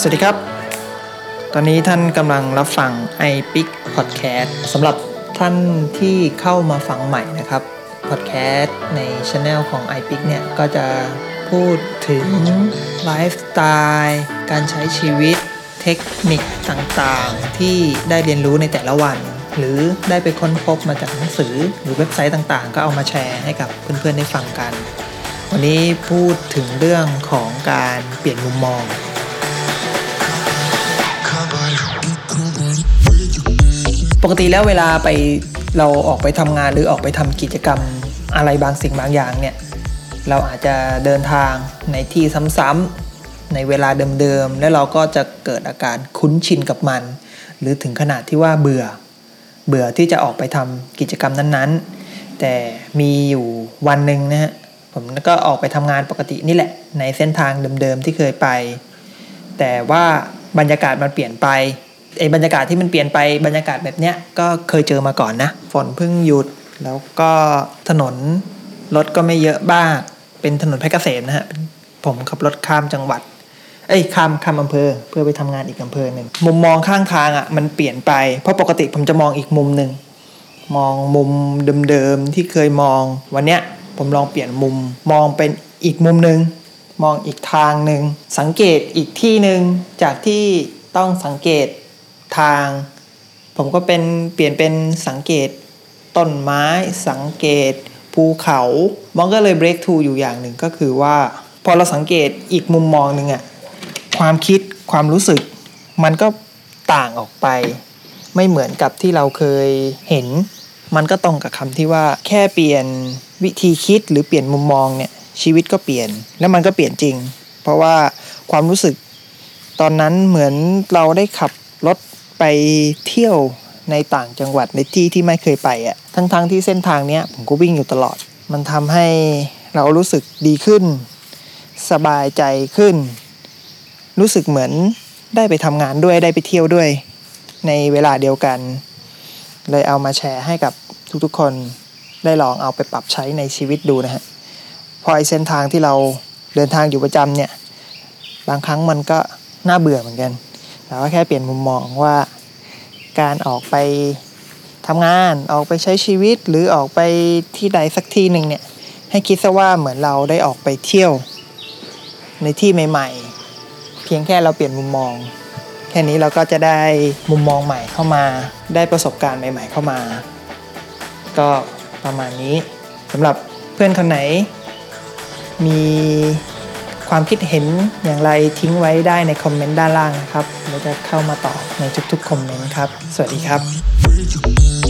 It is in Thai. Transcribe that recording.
สวัสดีครับ ตอนนี้ท่านกำลังรับฟัง i p i c Podcast สำหรับท่านที่เข้ามาฟังใหม่นะครับ Podcast ในช anel ของ i p i c เนี่ย ก็จะพูดถึงไลฟ์สไตล์การใช้ชีวิตเทคนิคต่างๆ ที่ได้เรียนรู้ในแต่ละวัน หรือได้ไปค้นพบมาจากหนังสือหรือเว็บไซต์ต่างๆ ก็เอามาแชร์ให้กับเพื่อนๆได้ฟังกัน วันนี้พูดถึงเรื่องของการเปลี่ยนมุมมอง ปกติแล้วเวลาไปเราออกไปทำงานหรือออกไปทำกิจกรรมอะไรบางสิ่งบางอย่างเนี่ยเราอาจจะเดินทางในที่ซ้ำๆในเวลาเดิมๆแล้วเราก็จะเกิดอาการคุ้นชินกับมัน หรือถึงขนาดที่ว่าเบื่อ เบื่อที่จะออกไปทำกิจกรรมนั้นๆ แต่มีอยู่วันหนึ่งนะฮะผมก็ออกไปทำงานปกตินี่แหละ ในเส้นทางเดิมๆที่เคยไป แต่ว่าบรรยากาศมันเปลี่ยนไป ไอ้บรรยากาศที่มันเปลี่ยนไปบรรยากาศแบบเนี้ยก็เคยเจอมาก่อนนะ ฝนเพิ่งหยุดแล้วก็ถนนรถก็ไม่เยอะบ้างเป็นถนนเพชรเกษมนะฮะผมขับรถข้ามจังหวัด เอ้ยข้ามข้ามอำเภอ เพื่อไปทำงานอีกอำเภอหนึ่งมุมมองข้างทางอะมันเปลี่ยนไป เพราะปกติผมจะมองอีกมุมหนึ่งมองมุมเดิมๆที่เคยมอง วันเนี้ยผมลองเปลี่ยนมุมมองเป็นอีกมุมหนึ่งมองอีกทางหนึ่งสังเกตอีกที่หนึ่งจากที่ต้องสังเกต ทาง ผมก็เป็นเปลี่ยนเป็นสังเกตต้นไม้ สังเกต ภูเขามันก็เลย break through อยู่อย่างหนึ่งก็คือว่า พอเราสังเกตอีกมุมมองหนึ่งอะความคิดความรู้สึก มันก็ต่างออกไป ไม่เหมือนกับที่เราเคยเห็น มันก็ตรงกับคำที่ว่าแค่เปลี่ยนวิธีคิดหรือเปลี่ยนมุมมองเนี่ยชีวิตก็เปลี่ยนแล้วมันก็เปลี่ยนจริง เพราะว่าความรู้สึกตอนนั้นเหมือนเราได้ขับรถ ไปเที่ยวในต่างจังหวัดในที่ที่ไม่เคยไปอะ่ะทั้งๆทที่เส้นทางเนี้ยผมก็วิ่งอยู่ตลอด มันทำให้เรารู้สึกดีขึ้น สบายใจขึ้น รู้สึกเหมือนได้ไปทำงานด้วยได้ไปเที่ยวด้วย ในเวลาเดียวกัน เลยเอามาแชร์ให้กับทุกๆคนได้ลองเอาไปปรับใช้ในชีวิตดูนะฮะพอไอเส้นทางที่เราเดินทางอยู่ประจำเนี่ย บางครั้งมันก็น่าเบื่อเหมือนกัน แต่ว่าแค่เปลี่ยนมุมมองว่าการออกไปทำงานออกไปใช้ชีวิตหรือออกไปที่ใดสักที่หนึ่งเนี่ย ให้คิดซะว่าเหมือนเราได้ออกไปเที่ยว ในที่ใหม่ ๆ เพียงแค่เราเปลี่ยนมุมมอง แค่นี้เราก็จะได้มุมมองใหม่เข้ามา ได้ประสบการณ์ใหม่ ๆ เข้ามา ก็ประมาณนี้สำหรับเพื่อนคนไหน มี ความคิดเห็นอย่างไรทิ้งไว้ได้ในคอมเมนต์ด้านล่างนะครับเราจะเข้ามาตอบในทุกๆคอมเมนต์ครับ สวัสดีครับ